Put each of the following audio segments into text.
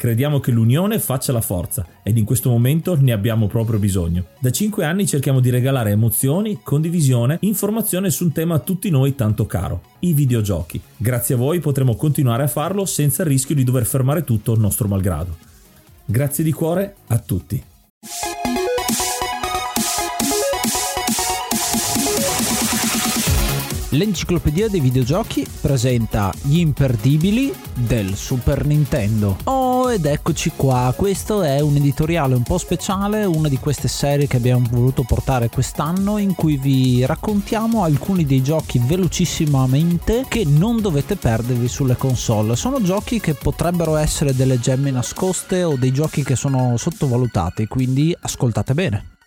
Crediamo che l'unione faccia la forza ed in questo momento ne abbiamo proprio bisogno. Da 5 anni cerchiamo di regalare emozioni, condivisione, informazione su un tema a tutti noi tanto caro, i videogiochi. Grazie a voi potremo continuare a farlo senza il rischio di dover fermare tutto il nostro malgrado. Grazie di cuore a tutti. L'enciclopedia dei videogiochi presenta gli imperdibili del Super Nintendo. Oh, ed eccoci qua, questo è un editoriale un po' speciale, una di queste serie che abbiamo voluto portare quest'anno in cui vi raccontiamo alcuni dei giochi velocissimamente che non dovete perdervi sulle console. Sono giochi che potrebbero essere delle gemme nascoste o dei giochi che sono sottovalutati, quindi ascoltate bene.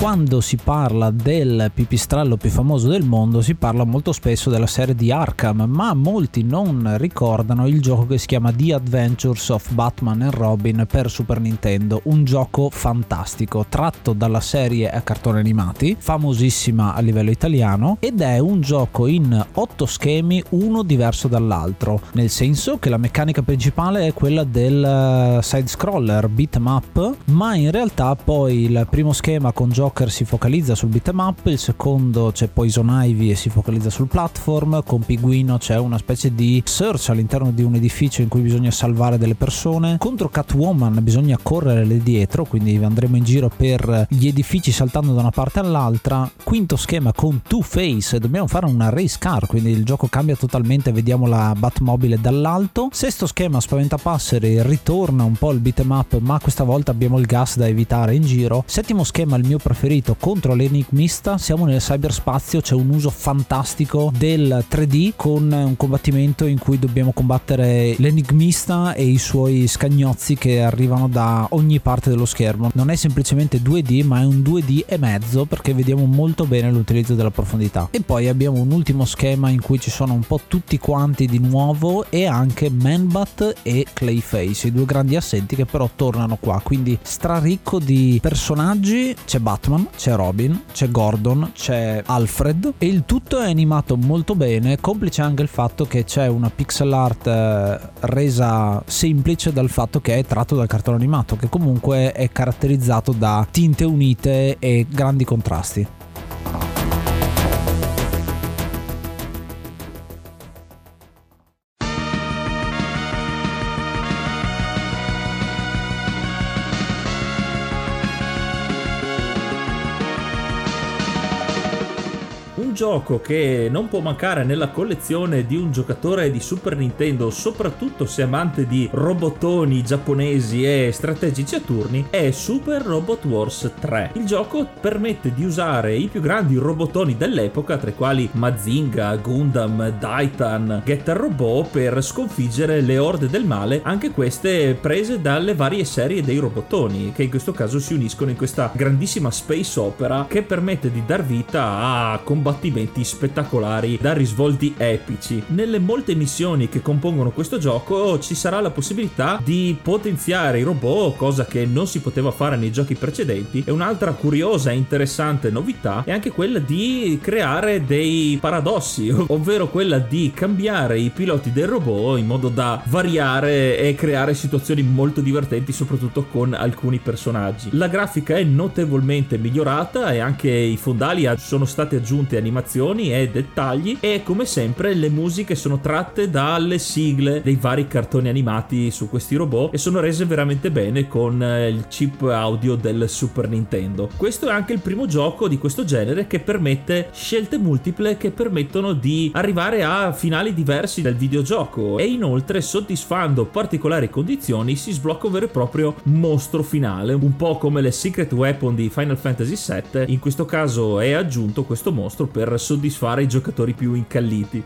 Quando si parla del pipistrello più famoso del mondo si parla molto spesso della serie di Arkham, ma molti non ricordano il gioco che si chiama The Adventures of Batman and Robin per Super Nintendo, un gioco fantastico tratto dalla serie a cartoni animati, famosissima a livello italiano, ed è un gioco in otto schemi, uno diverso dall'altro, nel senso che la meccanica principale è quella del eh, side scroller beat up, ma in realtà poi il primo schema con gioco Joker si focalizza sul beat'em up, il secondo c'è Poison Ivy e si focalizza sul platform, con Piguino c'è una specie di search all'interno di un edificio in cui bisogna salvare delle persone, contro Catwoman bisogna correre lì dietro, quindi andremo in giro per gli edifici saltando da una parte all'altra, quinto schema con Two-Face, dobbiamo fare una race car, quindi il gioco cambia totalmente, vediamo la Batmobile dall'alto, sesto schema Spaventapasseri, ritorna un po' il beat'em up ma questa volta abbiamo il gas da evitare in giro, settimo schema il mio preferito preferito contro l'enigmista siamo nel cyberspazio c'è un uso fantastico del 3D con un combattimento in cui dobbiamo combattere l'enigmista e i suoi scagnozzi che arrivano da ogni parte dello schermo. Non è semplicemente 2D ma è un 2D e mezzo perché vediamo molto bene l'utilizzo della profondità. E poi abbiamo un ultimo schema in cui ci sono un po' tutti quanti di nuovo e anche Manbat e Clayface i due grandi assenti che però tornano qua. Quindi straricco di personaggi c'è Batman Batman, c'è Robin, c'è Gordon, c'è Alfred e il tutto è animato molto bene, complice anche il fatto che c'è una pixel art eh, resa semplice dal fatto che è tratto dal cartone animato, che comunque è caratterizzato da tinte unite e grandi contrasti. Gioco che non può mancare nella collezione di un giocatore di Super Nintendo, soprattutto se amante di robottoni giapponesi e strategici a turni, è Super Robot Wars 3. Il gioco permette di usare i più grandi robottoni dell'epoca, tra i quali Mazinga, Gundam, Daitan, Getter Robot, per sconfiggere le orde del male, anche queste prese dalle varie serie dei robottoni, che in questo caso si uniscono in questa grandissima space opera che permette di dar vita a combattimenti combattimenti spettacolari da risvolti epici. Nelle molte missioni che compongono questo gioco ci sarà la possibilità di potenziare i robot, cosa che non si poteva fare nei giochi precedenti. E un'altra curiosa e interessante novità è anche quella di creare dei paradossi, ovvero quella di cambiare i piloti del robot in modo da variare e creare situazioni molto divertenti, soprattutto con alcuni personaggi. La grafica è notevolmente migliorata e anche i fondali sono stati aggiunti animazioni animazioni e dettagli e come sempre le musiche sono tratte dalle sigle dei vari cartoni animati su questi robot e sono rese veramente bene con eh, il chip audio del Super Nintendo. Questo è anche il primo gioco di questo genere che permette scelte multiple che permettono di arrivare a finali diversi del videogioco e inoltre soddisfando particolari condizioni si sblocca un vero e proprio mostro finale, un po' come le Secret Weapon di Final Fantasy VII, in questo caso è aggiunto questo mostro per soddisfare i giocatori più incalliti.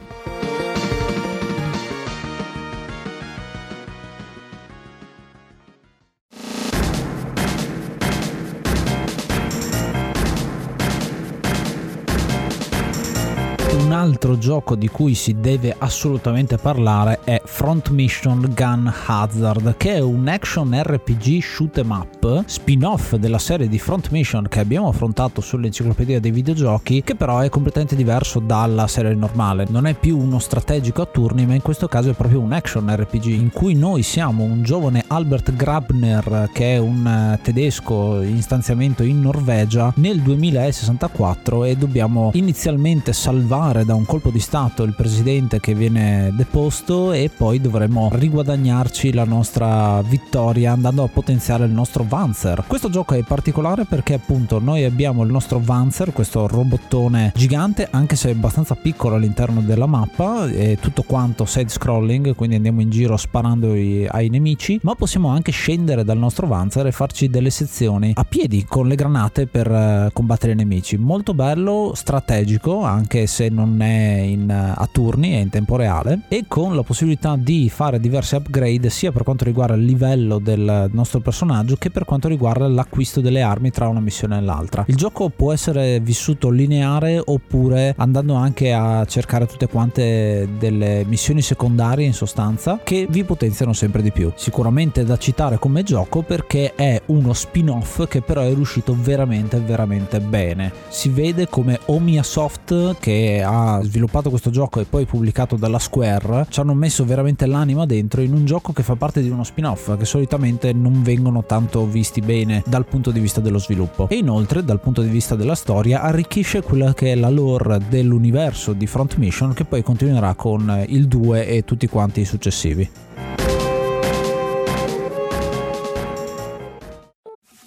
Gioco di cui si deve assolutamente parlare è Front Mission Gun Hazard, che è un action RPG shoot em up, spin-off della serie di Front Mission che abbiamo affrontato sull'enciclopedia dei videogiochi, che però è completamente diverso dalla serie normale. Non è più uno strategico a turni, ma in questo caso è proprio un action RPG in cui noi siamo un giovane Albert Grabner, che è un eh, tedesco in stanziamento in Norvegia, nel 2064 e dobbiamo inizialmente salvare da da un colpo di Stato il presidente che viene deposto e poi dovremo riguadagnarci la nostra vittoria andando a potenziare il nostro Vanzer. Questo gioco è particolare perché appunto noi abbiamo il nostro Vanzer, questo robottone gigante, anche se abbastanza piccolo all'interno della mappa, è tutto quanto side scrolling, quindi andiamo in giro sparando ai nemici, ma possiamo anche scendere dal nostro Vanzer e farci delle sezioni a piedi con le granate per eh, combattere i nemici. Molto bello, strategico, anche se non è in, a turni, è in tempo reale e con la possibilità di fare diversi upgrade sia per quanto riguarda il livello del nostro personaggio che per quanto riguarda l'acquisto delle armi tra una missione e l'altra. Il gioco può essere vissuto lineare oppure andando anche a cercare tutte quante delle missioni secondarie in sostanza che vi potenziano sempre di più. Sicuramente da citare come gioco perché è uno spin-off che però è riuscito veramente veramente bene. Si vede come Omia Soft che ha sviluppato questo gioco e poi pubblicato dalla Square ci hanno messo veramente l'anima dentro in un gioco che fa parte di uno spin-off che solitamente non vengono tanto visti bene dal punto di vista dello sviluppo e inoltre dal punto di vista della storia arricchisce quella che è la lore dell'universo di Front Mission che poi continuerà con il 2 e tutti quanti i successivi.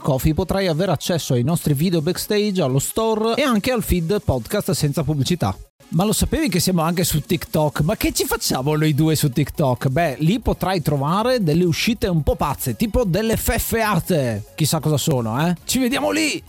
Coffee potrai avere accesso ai nostri video backstage, allo store e anche al feed podcast senza pubblicità. Ma lo sapevi che siamo anche su TikTok? Ma che ci facciamo noi due su TikTok? Beh, lì potrai trovare delle uscite un po' pazze, tipo delle feffeate. Chissà cosa sono, eh? Ci vediamo lì!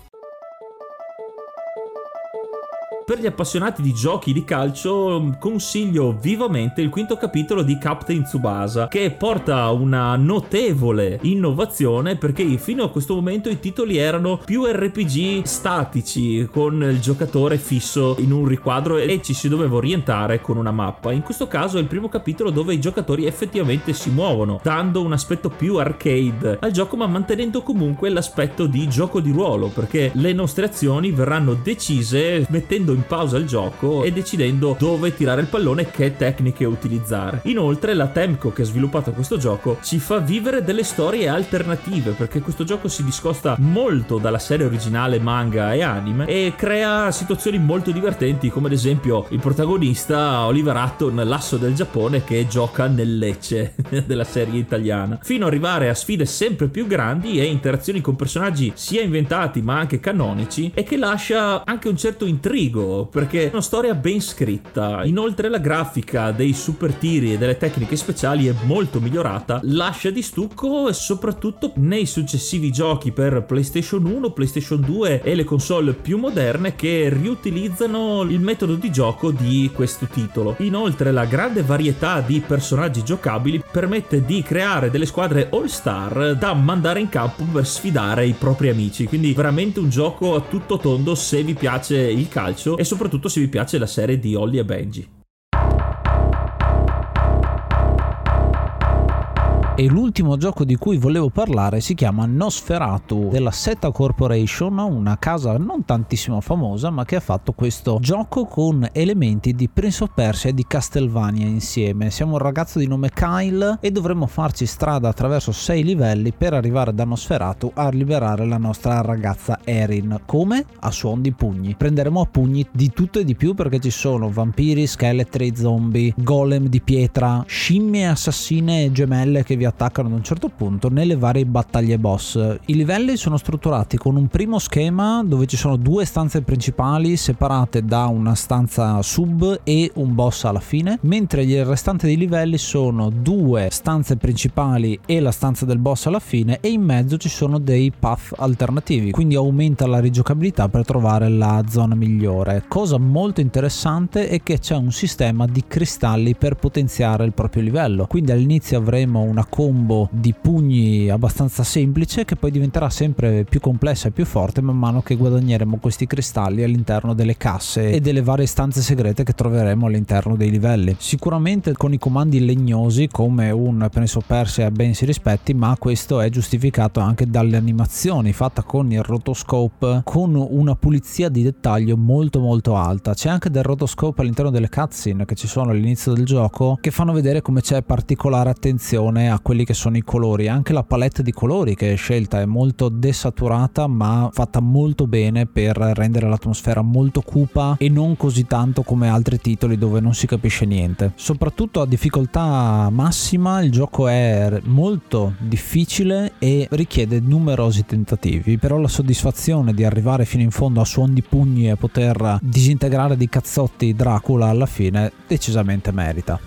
Per gli appassionati di giochi di calcio consiglio vivamente il quinto capitolo di Captain Tsubasa che porta una notevole innovazione perché fino a questo momento i titoli erano più RPG statici con il giocatore fisso in un riquadro e ci si doveva orientare con una mappa. In questo caso è il primo capitolo dove i giocatori effettivamente si muovono, dando un aspetto più arcade al gioco ma mantenendo comunque l'aspetto di gioco di ruolo perché le nostre azioni verranno decise mettendo in pausa il gioco e decidendo dove tirare il pallone e che tecniche utilizzare. Inoltre la Temco che ha sviluppato questo gioco ci fa vivere delle storie alternative perché questo gioco si discosta molto dalla serie originale manga e anime e crea situazioni molto divertenti come ad esempio il protagonista Oliver Hutton, l'asso del Giappone che gioca nel Lecce della serie italiana fino ad arrivare a sfide sempre più grandi e interazioni con personaggi sia inventati ma anche canonici e che lascia anche un certo intrigo perché è una storia ben scritta. Inoltre la grafica dei super tiri e delle tecniche speciali è molto migliorata, lascia di stucco e soprattutto nei successivi giochi per PlayStation 1, PlayStation 2 e le console più moderne che riutilizzano il metodo di gioco di questo titolo. Inoltre la grande varietà di personaggi giocabili permette di creare delle squadre all star da mandare in campo per sfidare i propri amici, quindi veramente un gioco a tutto tondo se vi piace il calcio e soprattutto se vi piace la serie di Holly e Benji. E l'ultimo gioco di cui volevo parlare si chiama Nosferatu della Seta Corporation, una casa non tantissimo famosa ma che ha fatto questo gioco con elementi di Prince of Persia e di Castlevania insieme. Siamo un ragazzo di nome Kyle e dovremmo farci strada attraverso sei livelli per arrivare da Nosferatu a liberare la nostra ragazza Erin. Come? A suon di pugni. Prenderemo a pugni di tutto e di più perché ci sono vampiri, scheletri, zombie, golem di pietra, scimmie assassine gemelle che vi attaccano ad un certo punto nelle varie battaglie boss. I livelli sono strutturati con un primo schema dove ci sono due stanze principali separate da una stanza sub e un boss alla fine, mentre il restante dei livelli sono due stanze principali e la stanza del boss alla fine e in mezzo ci sono dei path alternativi, quindi aumenta la rigiocabilità per trovare la zona migliore. Cosa molto interessante è che c'è un sistema di cristalli per potenziare il proprio livello, quindi all'inizio avremo una combo di pugni abbastanza semplice che poi diventerà sempre più complessa e più forte man mano che guadagneremo questi cristalli all'interno delle casse e delle varie stanze segrete che troveremo all'interno dei livelli. Sicuramente con i comandi legnosi come un Prince of Persia ben si rispetti, ma questo è giustificato anche dalle animazioni fatta con il rotoscope con una pulizia di dettaglio molto molto alta. C'è anche del rotoscope all'interno delle cutscene che ci sono all'inizio del gioco che fanno vedere come c'è particolare attenzione a quelli che sono i colori, anche la palette di colori che è scelta è molto desaturata ma fatta molto bene per rendere l'atmosfera molto cupa e non così tanto come altri titoli dove non si capisce niente. Soprattutto a difficoltà massima il gioco è molto difficile e richiede numerosi tentativi, però la soddisfazione di arrivare fino in fondo a suon di pugni e poter disintegrare di cazzotti Dracula alla fine decisamente merita.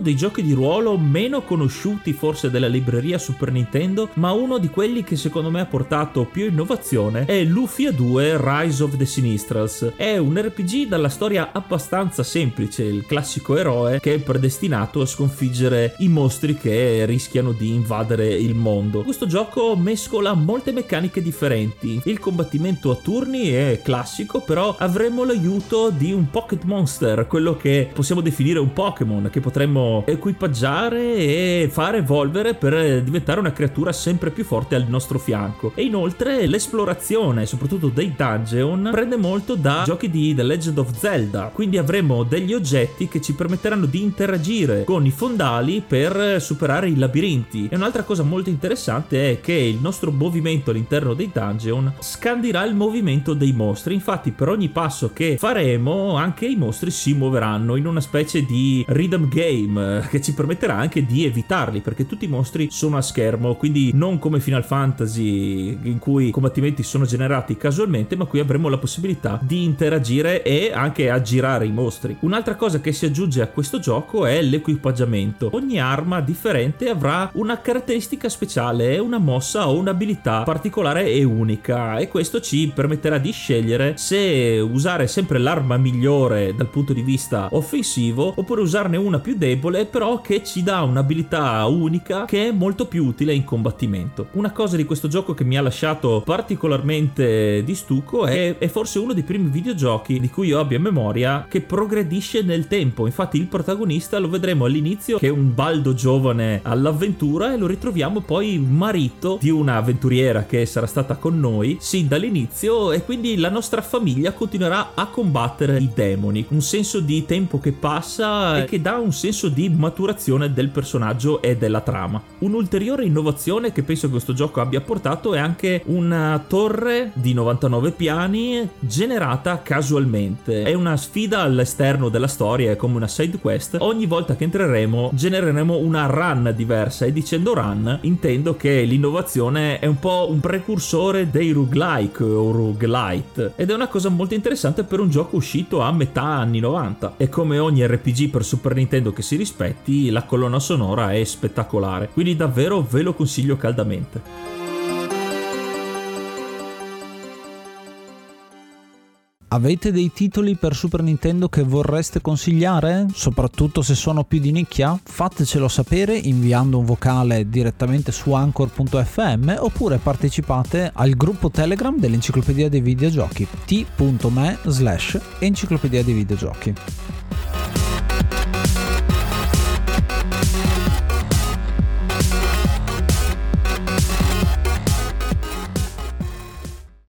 Uno dei giochi di ruolo meno conosciuti forse della libreria Super Nintendo, ma uno di quelli che secondo me ha portato più innovazione è Lufia 2 Rise of the Sinistrals. È un RPG dalla storia abbastanza semplice, il classico eroe che è predestinato a sconfiggere i mostri che rischiano di invadere il mondo. Questo gioco mescola molte meccaniche differenti. Il combattimento a turni è classico, però avremo l'aiuto di un Pocket Monster, quello che possiamo definire un Pokémon che potremmo equipaggiare e far evolvere per diventare una creatura sempre più forte al nostro fianco. E inoltre l'esplorazione, soprattutto dei dungeon, prende molto da giochi di The Legend of Zelda. Quindi avremo degli oggetti che ci permetteranno di interagire con i fondali per superare i labirinti. E un'altra cosa molto interessante è che il nostro movimento all'interno dei dungeon scandirà il movimento dei mostri. Infatti, per ogni passo che faremo, anche i mostri si muoveranno in una specie di rhythm game eh, che ci permetterà anche di evitarli perché tutti i mostri sono a schermo quindi non come Final Fantasy in cui i combattimenti sono generati casualmente ma qui avremo la possibilità di interagire e anche aggirare i mostri. Un'altra cosa che si aggiunge a questo gioco è l'equipaggiamento. Ogni arma differente avrà una caratteristica speciale una mossa o un'abilità particolare e unica e questo ci permetterà di scegliere se usare sempre l'arma migliore dal punto di vista offensivo oppure usarne una più debole debole, però che ci dà un'abilità unica che è molto più utile in combattimento. Una cosa di questo gioco che mi ha lasciato particolarmente di stucco è, è forse uno dei primi videogiochi di cui io abbia memoria che progredisce nel tempo. Infatti il protagonista lo vedremo all'inizio che è un baldo giovane all'avventura e lo ritroviamo poi marito di una avventuriera che sarà stata con noi sin dall'inizio e quindi la nostra famiglia continuerà a combattere i demoni. Un senso di tempo che passa e che dà un senso di maturazione del personaggio e della trama. Un'ulteriore innovazione che penso che questo gioco abbia portato è anche una torre di 99 piani generata casualmente. È una sfida all'esterno della storia, è come una side quest. Ogni volta che entreremo genereremo una run diversa e dicendo run intendo che l'innovazione è un po' un precursore dei roguelike o roguelite ed è una cosa molto interessante per un gioco uscito a metà anni 90. E come ogni RPG per Super Nintendo che si rispetti, la colonna sonora è spettacolare. Quindi davvero ve lo consiglio caldamente. Avete dei titoli per Super Nintendo che vorreste consigliare? Soprattutto se sono più di nicchia? Fatecelo sapere inviando un vocale direttamente su anchor.fm oppure partecipate al gruppo Telegram dell'Enciclopedia dei Videogiochi t.me slash Enciclopedia dei Videogiochi.